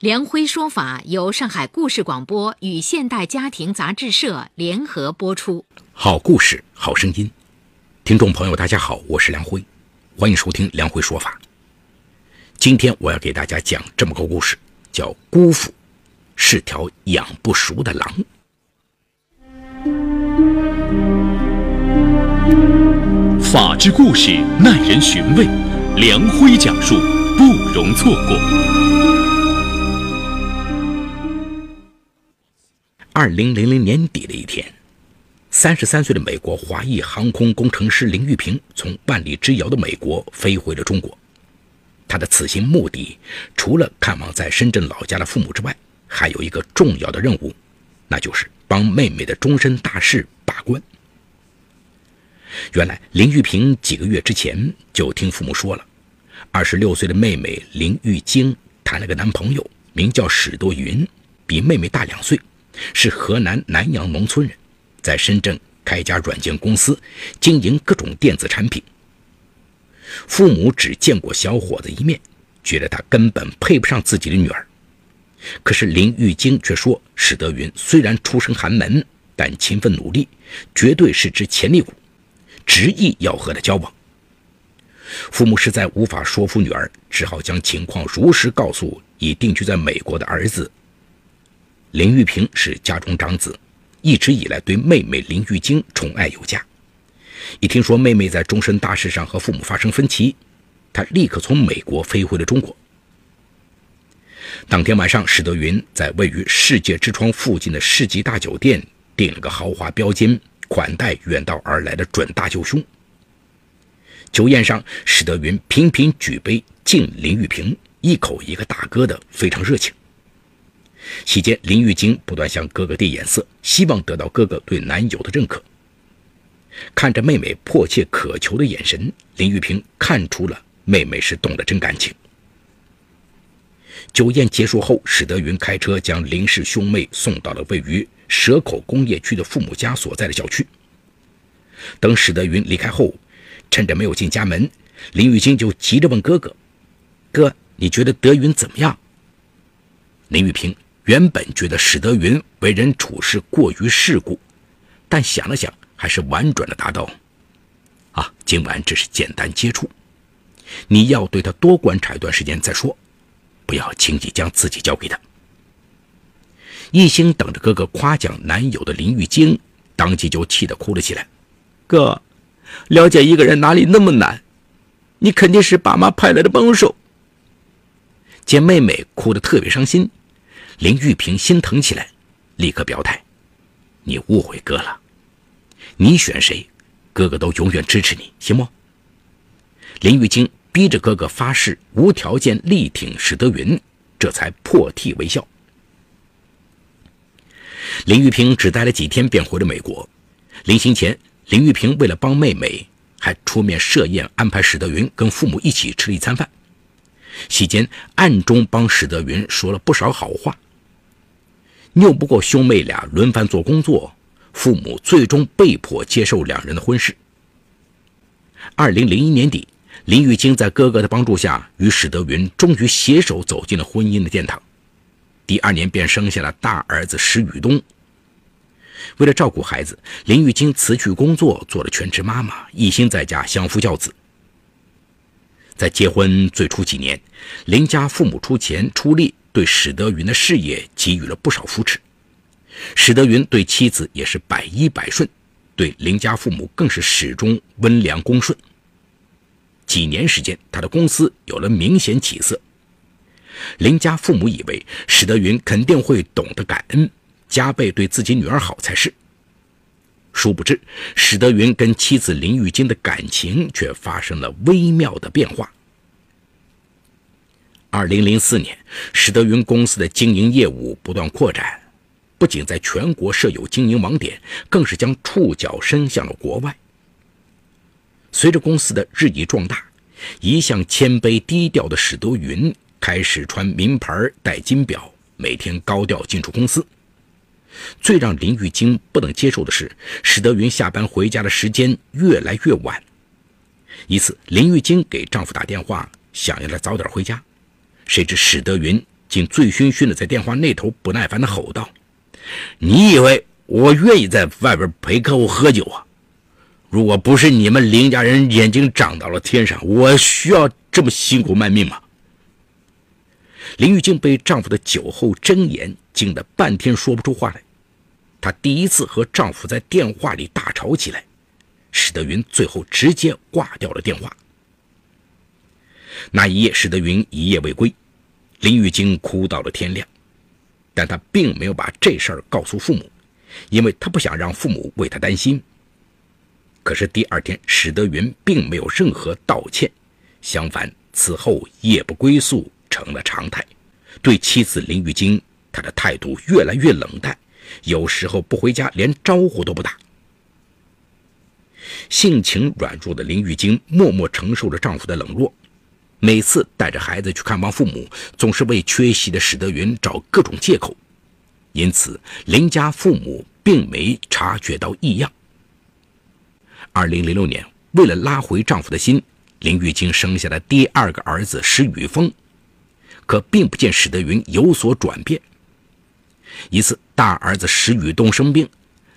梁辉说法由上海故事广播与现代家庭杂志社联合播出。好故事，好声音。听众朋友，大家好，我是梁辉，欢迎收听梁辉说法。今天我要给大家讲这么个故事，叫“姑父是条养不熟的狼”。法治故事耐人寻味，梁辉讲述不容错过。二零零零年底的一天，三十三岁的美国华裔航空工程师林玉平从万里之遥的美国飞回了中国。他的此行目的，除了看望在深圳老家的父母之外，还有一个重要的任务，那就是帮妹妹的终身大事把关。原来，林玉平几个月之前就听父母说了，二十六岁的妹妹林玉晶谈了个男朋友，名叫史多云，比妹妹大两岁。是河南南阳农村人，在深圳开一家软件公司，经营各种电子产品。父母只见过小伙子一面，觉得他根本配不上自己的女儿。可是林玉晶却说，史德云虽然出身寒门，但勤奋努力，绝对是只潜力股，执意要和他交往。父母实在无法说服女儿，只好将情况如实告诉已定居在美国的儿子。林玉平是家中长子，一直以来对妹妹林玉晶宠爱有加。一听说妹妹在终身大事上和父母发生分歧，他立刻从美国飞回了中国。当天晚上，史德云在位于世界之窗附近的世纪大酒店订了个豪华标间，款待远道而来的准大舅兄。酒宴上，史德云频频举杯敬林玉平，一口一个大哥的，非常热情。期间，林玉晶不断向哥哥递眼色，希望得到哥哥对男友的认可。看着妹妹迫切渴求的眼神，林玉平看出了妹妹是动了真感情。酒宴结束后，史德云开车将林氏兄妹送到了位于蛇口工业区的父母家所在的小区。等史德云离开后，趁着没有进家门，林玉晶就急着问哥哥：“哥，你觉得德云怎么样？”林玉平。原本觉得史德云为人处事过于世故，但想了想，还是婉转的答道：“啊，今晚只是简单接触，你要对他多观察一段时间再说，不要轻易将自己交给他。”一心等着哥哥夸奖男友的林玉晶，当即就气得哭了起来：“哥，了解一个人哪里那么难？你肯定是爸妈派来的帮手。”见妹妹哭得特别伤心。林玉萍心疼起来，立刻表态：“你误会哥了，你选谁，哥哥都永远支持你，行吗？”林玉晶逼着哥哥发誓无条件力挺史德云，这才破涕为笑。林玉萍只待了几天便回了美国。临行前，林玉萍为了帮妹妹，还出面设宴安排史德云跟父母一起吃了一餐饭，席间暗中帮史德云说了不少好话。拗不过兄妹俩轮番做工作，父母最终被迫接受两人的婚事。二零零一年底，林玉晶在哥哥的帮助下，与史德云终于携手走进了婚姻的殿堂。第二年便生下了大儿子史宇东。为了照顾孩子，林玉晶辞去工作，做了全职妈妈，一心在家相夫教子。在结婚最初几年，林家父母出钱出力。对史德云的事业给予了不少扶持，史德云对妻子也是百依百顺，对林家父母更是始终温良恭顺。几年时间，他的公司有了明显起色。林家父母以为史德云肯定会懂得感恩，加倍对自己女儿好才是。殊不知，史德云跟妻子林玉金的感情却发生了微妙的变化。二零零四年，史德云公司的经营业务不断扩展，不仅在全国设有经营网点，更是将触角伸向了国外。随着公司的日益壮大，一向谦卑低调的史德云开始穿名牌、戴金表，每天高调进出公司。最让林玉京不能接受的是，史德云下班回家的时间越来越晚。一次，林玉京给丈夫打电话，想要他早点回家，谁知史德云竟醉醺醺的在电话那头不耐烦的吼道：“你以为我愿意在外边陪客户喝酒啊？如果不是你们林家人眼睛长到了天上，我需要这么辛苦卖命吗？”林玉静被丈夫的酒后真言惊得半天说不出话来。她第一次和丈夫在电话里大吵起来，史德云最后直接挂掉了电话。那一夜，史德云一夜未归，林玉京哭到了天亮，但她并没有把这事儿告诉父母，因为她不想让父母为她担心。可是第二天，史德云并没有任何道歉，相反，此后夜不归宿。成了常态，对妻子林玉晶，他的态度越来越冷淡，有时候不回家，连招呼都不打。性情软弱的林玉晶默默承受着丈夫的冷落，每次带着孩子去看望父母，总是为缺席的史德云找各种借口，因此林家父母并没察觉到异样。二零零六年，为了拉回丈夫的心，林玉清生下了第二个儿子史宇峰。可并不见史德云有所转变。一次，大儿子史宇东生病，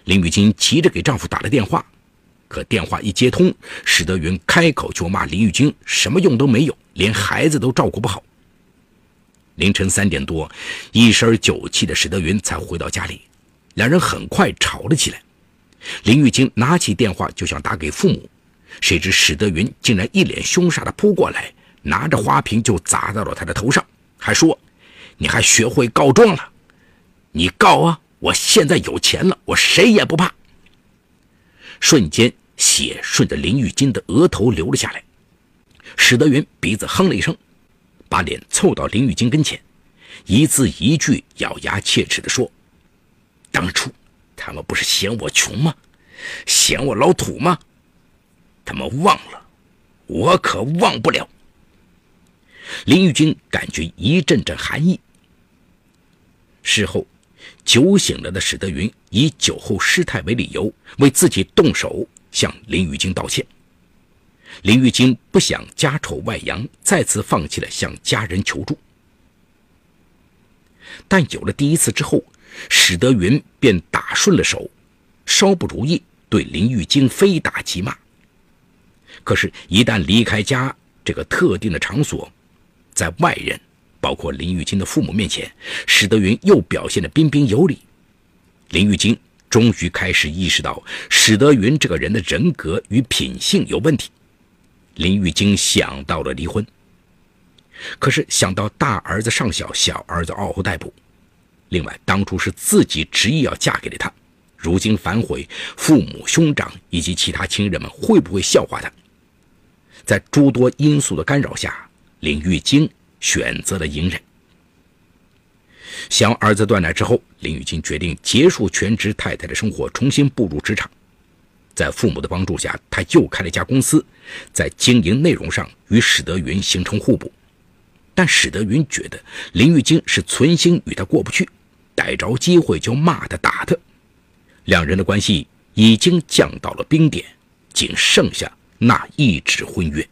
林玉金急着给丈夫打了电话，可电话一接通，史德云开口就骂林玉晶什么用都没有，连孩子都照顾不好。凌晨三点多，一身酒气的史德云才回到家里，两人很快吵了起来。林玉晶拿起电话就想打给父母，谁知史德云竟然一脸凶煞的扑过来，拿着花瓶就砸到了他的头上。还说：“你还学会告状了？你告啊！我现在有钱了，我谁也不怕。”瞬间，血顺着林玉金的额头流了下来。史德云鼻子哼了一声，把脸凑到林玉金跟前，一字一句咬牙切齿地说：“当初他们不是嫌我穷吗？嫌我老土吗？他们忘了，我可忘不了。”林玉金感觉一阵阵寒意。事后，酒醒了的史德云以酒后失态为理由，为自己动手向林玉京道歉。林玉京不想家丑外扬，再次放弃了向家人求助。但有了第一次之后，史德云便打顺了手，稍不如意对林玉京非打即骂。可是，一旦离开家这个特定的场所，在外人，包括林玉晶的父母面前，史德云又表现得彬彬有礼。林玉晶终于开始意识到史德云这个人的人格与品性有问题。林玉晶想到了离婚，可是想到大儿子尚小，小儿子嗷嗷待哺，另外当初是自己执意要嫁给了他，如今反悔，父母兄长以及其他亲人们会不会笑话他？在诸多因素的干扰下。林玉京选择了隐忍。想儿子断奶之后，林玉京决定结束全职太太的生活，重新步入职场。在父母的帮助下，他又开了一家公司，在经营内容上与史德云形成互补。但史德云觉得林玉京是存心与他过不去，逮着机会就骂他、打他，两人的关系已经降到了冰点，仅剩下那一纸婚约。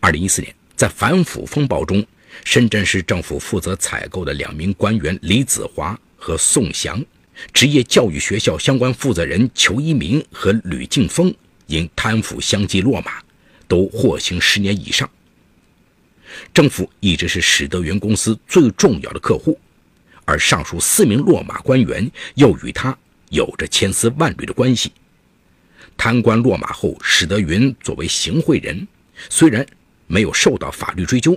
二零一四年，在反腐风暴中，深圳市政府负责采购的两名官员李子华和宋翔，职业教育学校相关负责人裘一鸣和吕敬峰因贪腐相继落马，都获刑十年以上。政府一直是史德云公司最重要的客户，而上述四名落马官员又与他有着千丝万缕的关系。贪官落马后，史德云作为行贿人。虽然没有受到法律追究，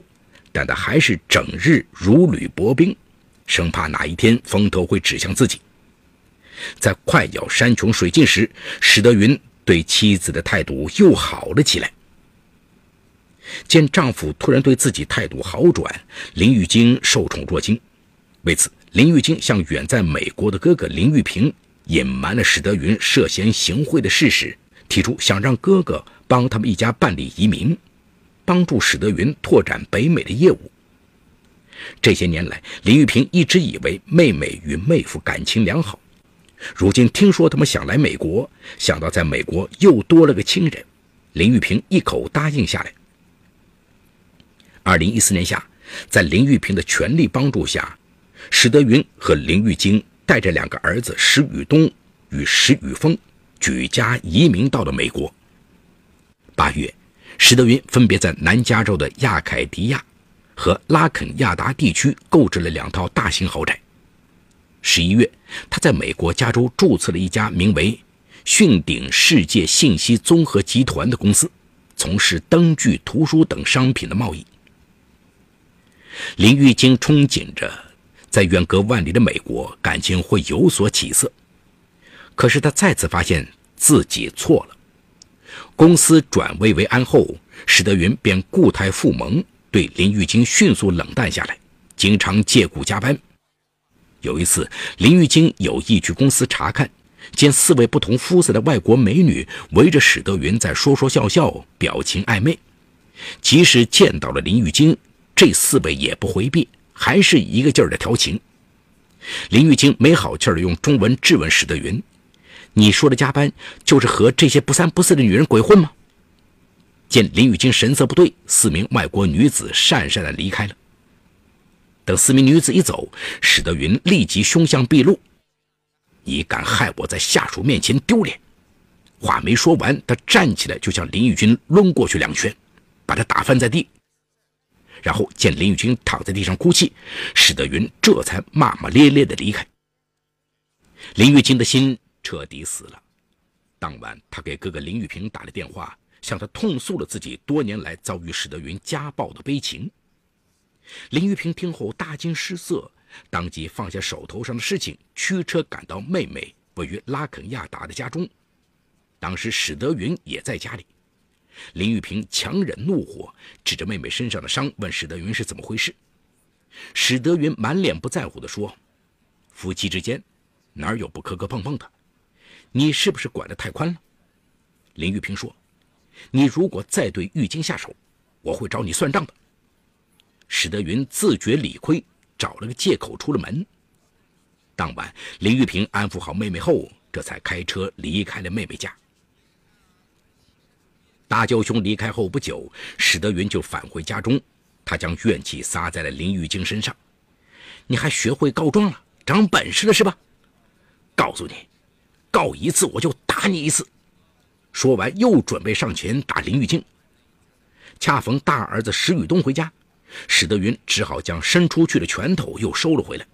但他还是整日如履薄冰，生怕哪一天风头会指向自己。在快要山穷水尽时，史德云对妻子的态度又好了起来。见丈夫突然对自己态度好转，林玉京受宠若惊。为此，林玉京向远在美国的哥哥林玉平隐瞒了史德云涉嫌行贿的事实，提出想让哥哥帮他们一家办理移民，帮助史德云拓展北美的业务。这些年来，林玉平一直以为妹妹与妹夫感情良好，如今听说他们想来美国，想到在美国又多了个亲人，林玉平一口答应下来。二零一四年夏，在林玉平的全力帮助下，史德云和林玉京带着两个儿子石宇东与石宇峰举家移民到了美国。八月，史德云分别在南加州的亚凯迪亚和拉肯亚达地区购置了两套大型豪宅。十一月，他在美国加州注册了一家名为“讯鼎世界信息综合集团”的公司，从事灯具、图书等商品的贸易。林玉京憧憬着，在远隔万里的美国，感情会有所起色。可是他再次发现自己错了。公司转危为安后，史德云便固态复萌，对林玉京迅速冷淡下来，经常借故加班。有一次，林玉京有意去公司查看，见四位不同肤色的外国美女围着史德云在说说笑笑，表情暧昧。即使见到了林玉京。这四位也不回避，还是一个劲儿的调情。林玉清没好气儿的用中文质问史德云：“你说的加班，就是和这些不三不四的女人鬼混吗？”见林玉清神色不对，四名外国女子讪讪的离开了。等四名女子一走，史德云立即凶相毕露：“你敢害我在下属面前丢脸！”话没说完，他站起来就向林玉军抡过去两拳，把他打翻在地。然后见林玉军躺在地上哭泣，史德云这才骂骂咧咧地离开。林玉金的心彻底死了。当晚，他给哥哥林玉平打了电话，向他痛诉了自己多年来遭遇史德云家暴的悲情。林玉平听后大惊失色，当即放下手头上的事情，驱车赶到妹妹位于拉肯亚达的家中。当时史德云也在家里。林玉平强忍怒火，指着妹妹身上的伤，问史德云是怎么回事。史德云满脸不在乎地说：“夫妻之间，哪有不磕磕碰碰的？你是不是管得太宽了？”林玉平说：“你如果再对玉京下手，我会找你算账的。”史德云自觉理亏，找了个借口出了门。当晚，林玉平安抚好妹妹后，这才开车离开了妹妹家。大舅兄离开后不久，史德云就返回家中，他将怨气撒在了林玉京身上。你还学会告状了，长本事了是吧？告诉你，告一次我就打你一次。说完，又准备上前打林玉静。恰逢大儿子石宇东回家，史德云只好将伸出去的拳头又收了回来。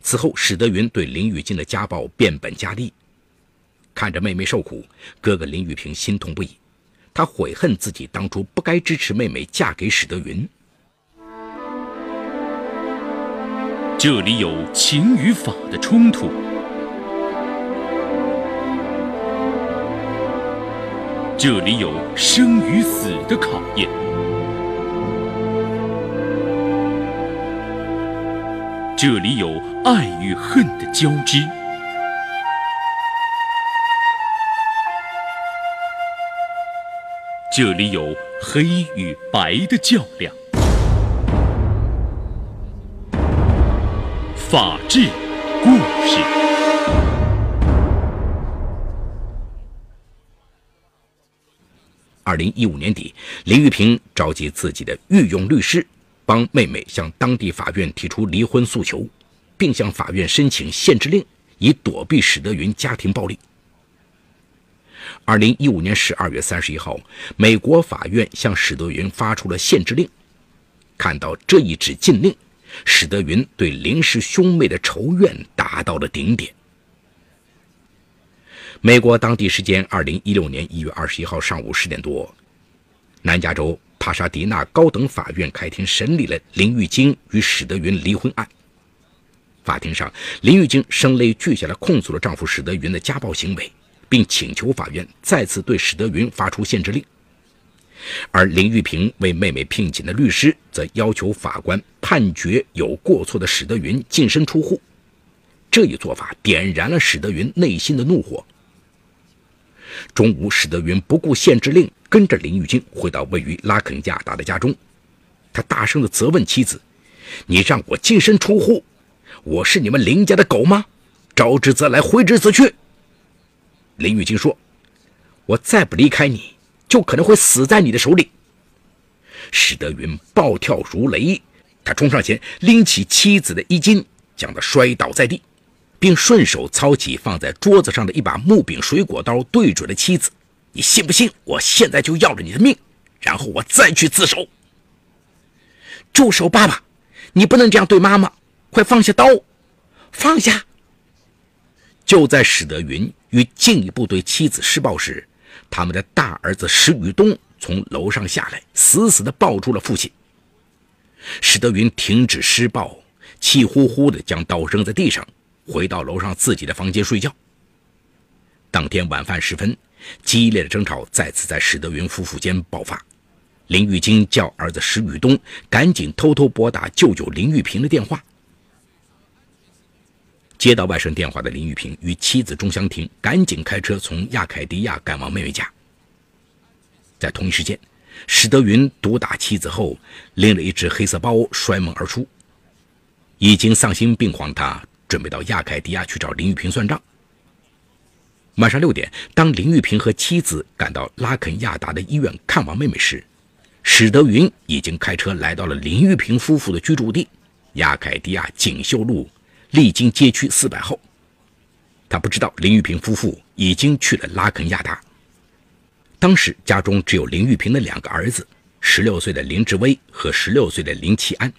此后，史德云对林玉静的家暴变本加厉。看着妹妹受苦，哥哥林玉平心痛不已，他悔恨自己当初不该支持妹妹嫁给史德云。这里有情与法的冲突，这里有生与死的考验，这里有爱与恨的交织。这里有黑与白的较量，法治故事。二零一五年底，林玉平召集自己的御用律师，帮妹妹向当地法院提出离婚诉求，并向法院申请限制令，以躲避史德云家庭暴力。二零一五年十二月三十一号，美国法院向史德云发出了限制令。看到这一纸禁令，史德云对林氏兄妹的仇怨达到了顶点。美国当地时间二零一六年一月二十一号上午十点多，南加州帕沙迪纳高等法院开庭审理了林玉晶与史德云离婚案。法庭上，林玉晶声泪俱下地控诉了丈夫史德云的家暴行为。并请求法院再次对史德云发出限制令，而林玉平为妹妹聘请的律师则要求法官。判决有过错的史德云净身出户。这一做法点燃了史德云内心的怒火。中午，史德云不顾限制令，跟着林玉京回到位于拉肯亚达的家中。他大声地责问妻子：“你让我净身出户，我是你们林家的狗吗？招之则来，挥之则去。”林玉京说：“我再不离开你，就可能会死在你的手里。”史德云暴跳如雷，他冲上前拎起妻子的衣襟，将她摔倒在地。并顺手操起放在桌子上的一把木柄水果刀，对准了妻子。你信不信？我现在就要了你的命，然后我再去自首。住手，爸爸！你不能这样对妈妈！快放下刀，放下！就在史德云欲进一步对妻子施暴时，他们的大儿子史宇东从楼上下来，死死地抱住了父亲。史德云停止施暴，气呼呼地将刀扔在地上。回到楼上自己的房间睡觉。当天晚饭时分，激烈的争吵再次在史德云夫妇间爆发。林玉京叫儿子史宇东赶紧偷偷拨打舅舅林玉平的电话。接到外甥电话的林玉平与妻子钟香婷赶紧开车从亚凯迪亚赶往妹妹家。在同一时间，史德云毒打妻子后，拎了一只黑色包摔门而出。已经丧心病狂的，他。准备到亚凯迪亚去找林玉平算账。晚上六点，当林玉平和妻子赶到拉肯亚达的医院看望妹妹时，史德云已经开车来到了林玉平夫妇的居住地——亚凯迪亚锦绣路丽晶街区四百号。他不知道林玉平夫妇已经去了拉肯亚达。当时家中只有林玉平的两个儿子：十六岁的林志威和十六岁的林奇安。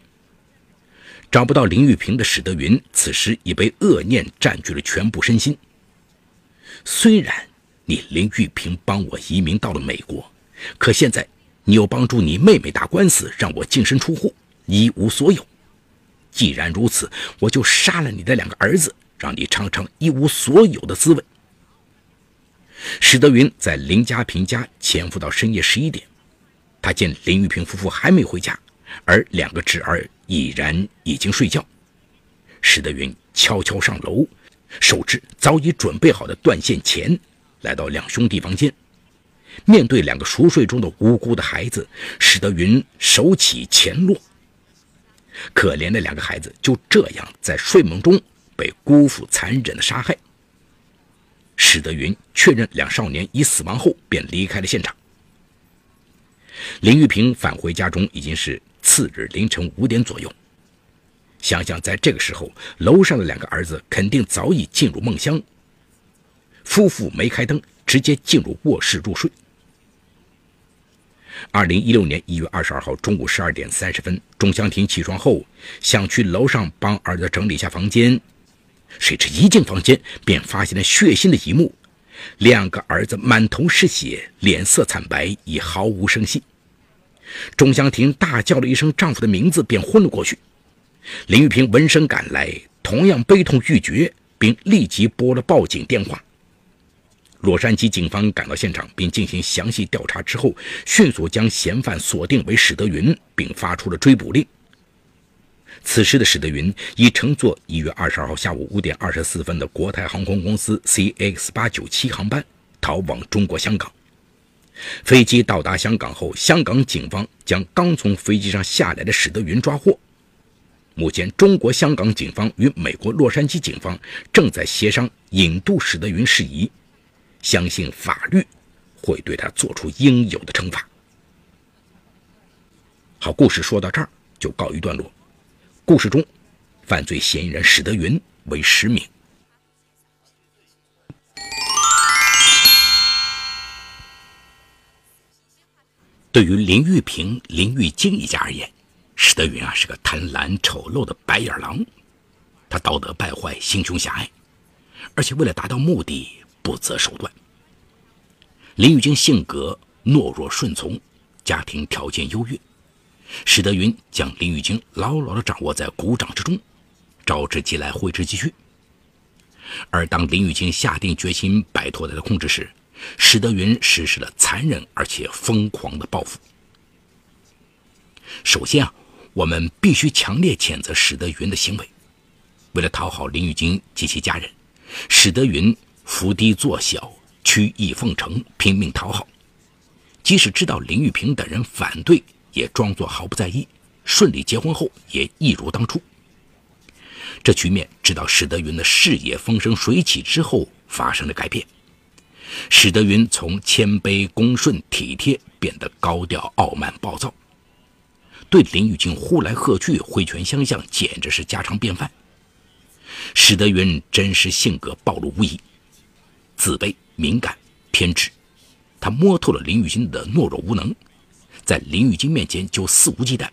找不到林玉平的史德云，此时已被恶念占据了全部身心。虽然你林玉平帮我移民到了美国，可现在你又帮助你妹妹打官司，让我净身出户，一无所有。既然如此，我就杀了你的两个儿子，让你尝尝一无所有的滋味。史德云在林家平家潜伏到深夜十一点，他见林玉平夫妇还没回家，而两个侄儿。已然已经睡觉，史德云悄悄上楼，手持早已准备好的断线钳，来到两兄弟房间。面对两个熟睡中的无辜的孩子，史德云手起钳落。可怜的两个孩子就这样在睡梦中被姑父残忍的杀害。史德云确认两少年已死亡后，便离开了现场。林玉平返回家中已经是。次日凌晨五点左右，想想在这个时候，楼上的两个儿子肯定早已进入梦乡。夫妇没开灯，直接进入卧室入睡。二零一六年一月二十二号中午十二点三十分，钟香婷起床后想去楼上帮儿子整理一下房间，谁知一进房间便发现了血腥的一幕：两个儿子满头是血，脸色惨白，已毫无声息。钟香婷大叫了一声丈夫的名字，便昏了过去。林玉平闻声赶来，同样悲痛欲绝，并立即拨了报警电话。洛杉矶警方赶到现场，并进行详细调查之后，迅速将嫌犯锁定为史德云，并发出了追捕令。此时的史德云已乘坐一月二十二号下午五点二十四分的国泰航空公司 CX 八九七航班逃往中国香港。飞机到达香港后，香港警方将刚从飞机上下来的史德云抓获。目前，中国香港警方与美国洛杉矶警方正在协商引渡史德云事宜，相信法律会对他做出应有的惩罚。好，故事说到这儿就告一段落。故事中，犯罪嫌疑人史德云为实名。对于林玉平、林玉晶一家而言，史德云啊是个贪婪丑陋的白眼狼，他道德败坏，心胸狭隘，而且为了达到目的不择手段。林玉晶性格懦弱顺从，家庭条件优越，史德云将林玉晶牢牢地掌握在股掌之中，招之即来，挥之即去。而当林玉晶下定决心摆脱他的控制时，史德云实施了残忍而且疯狂的报复。首先啊，我们必须强烈谴责史德云的行为。为了讨好林玉京及其家人，史德云伏低作小，曲意奉承，拼命讨好。即使知道林玉萍等人反对，也装作毫不在意。顺利结婚后，也一如当初。这局面直到史德云的事业风生水起之后发生了改变。史德云从谦卑、恭顺、体贴变得高调、傲慢、暴躁，对林玉京呼来喝去、挥拳相向，简直是家常便饭。史德云真实性格暴露无遗：自卑、敏感、偏执。他摸透了林玉京的懦弱无能，在林玉京面前就肆无忌惮，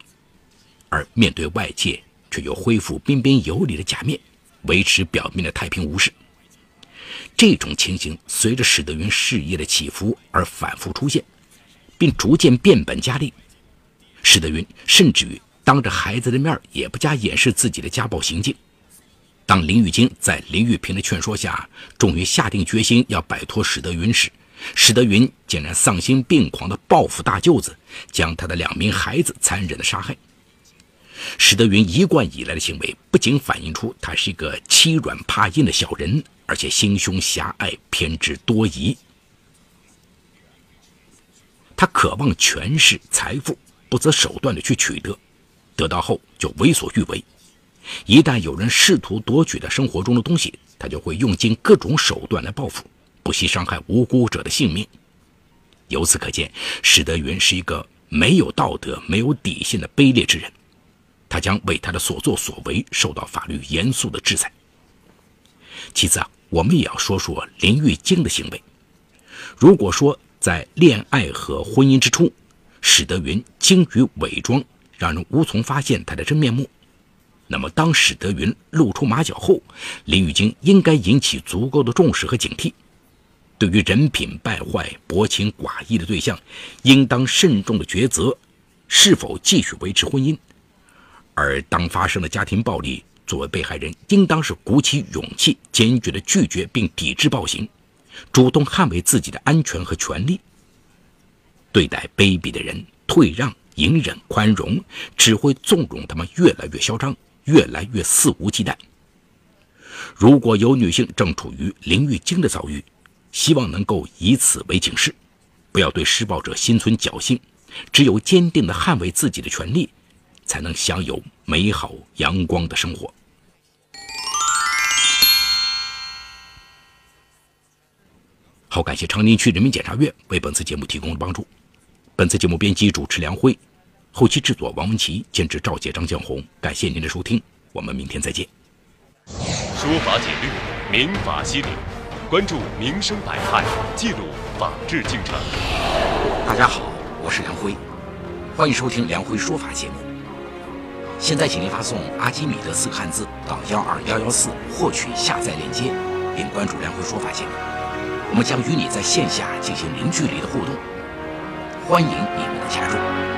而面对外界却又恢复彬彬有礼的假面，维持表面的太平无事。这种情形随着史德云事业的起伏而反复出现，并逐渐变本加厉。史德云甚至于当着孩子的面也不加掩饰自己的家暴行径。当林玉京在林玉萍的劝说下，终于下定决心要摆脱史德云时，史德云竟然丧心病狂地报复大舅子，将他的两名孩子残忍地杀害。史德云一贯以来的行为，不仅反映出他是一个欺软怕硬的小人，而且心胸狭隘、偏执多疑。他渴望权势、财富，不择手段地去取得，得到后就为所欲为。一旦有人试图夺取他生活中的东西，他就会用尽各种手段来报复。不惜伤害无辜者的性命。由此可见，史德云是一个没有道德、没有底线的卑劣之人。他将为他的所作所为受到法律严肃的制裁。其次啊，我们也要说说林玉京的行为。如果说在恋爱和婚姻之初，史德云精于伪装，让人无从发现他的真面目，那么当史德云露出马脚后，林玉京应该引起足够的重视和警惕。对于人品败坏、薄情寡义的对象，应当慎重的抉择是否继续维持婚姻；而当发生了家庭暴力，作为被害人，应当是鼓起勇气，坚决的拒绝并抵制暴行，主动捍卫自己的安全和权利。对待卑鄙的人，退让、隐忍、宽容，只会纵容他们越来越嚣张，越来越肆无忌惮。如果有女性正处于林玉京的遭遇，希望能够以此为警示，不要对施暴者心存侥幸。只有坚定地捍卫自己的权利，才能享有美好阳光的生活。好，感谢长宁区人民检察院为本次节目提供的帮助。本次节目编辑主持梁辉，后期制作王文琪，监制赵杰、张建红。感谢您的收听，我们明天再见。说法解律，民法析理。关注民生百态，记录法治进程。大家好，我是梁辉，欢迎收听梁辉说法节目。现在，请您发送“阿基米德”四个汉字到幺二幺幺四，获取下载链接，并关注梁辉说法节目。我们将与你在线下进行零距离的互动，欢迎你们的加入。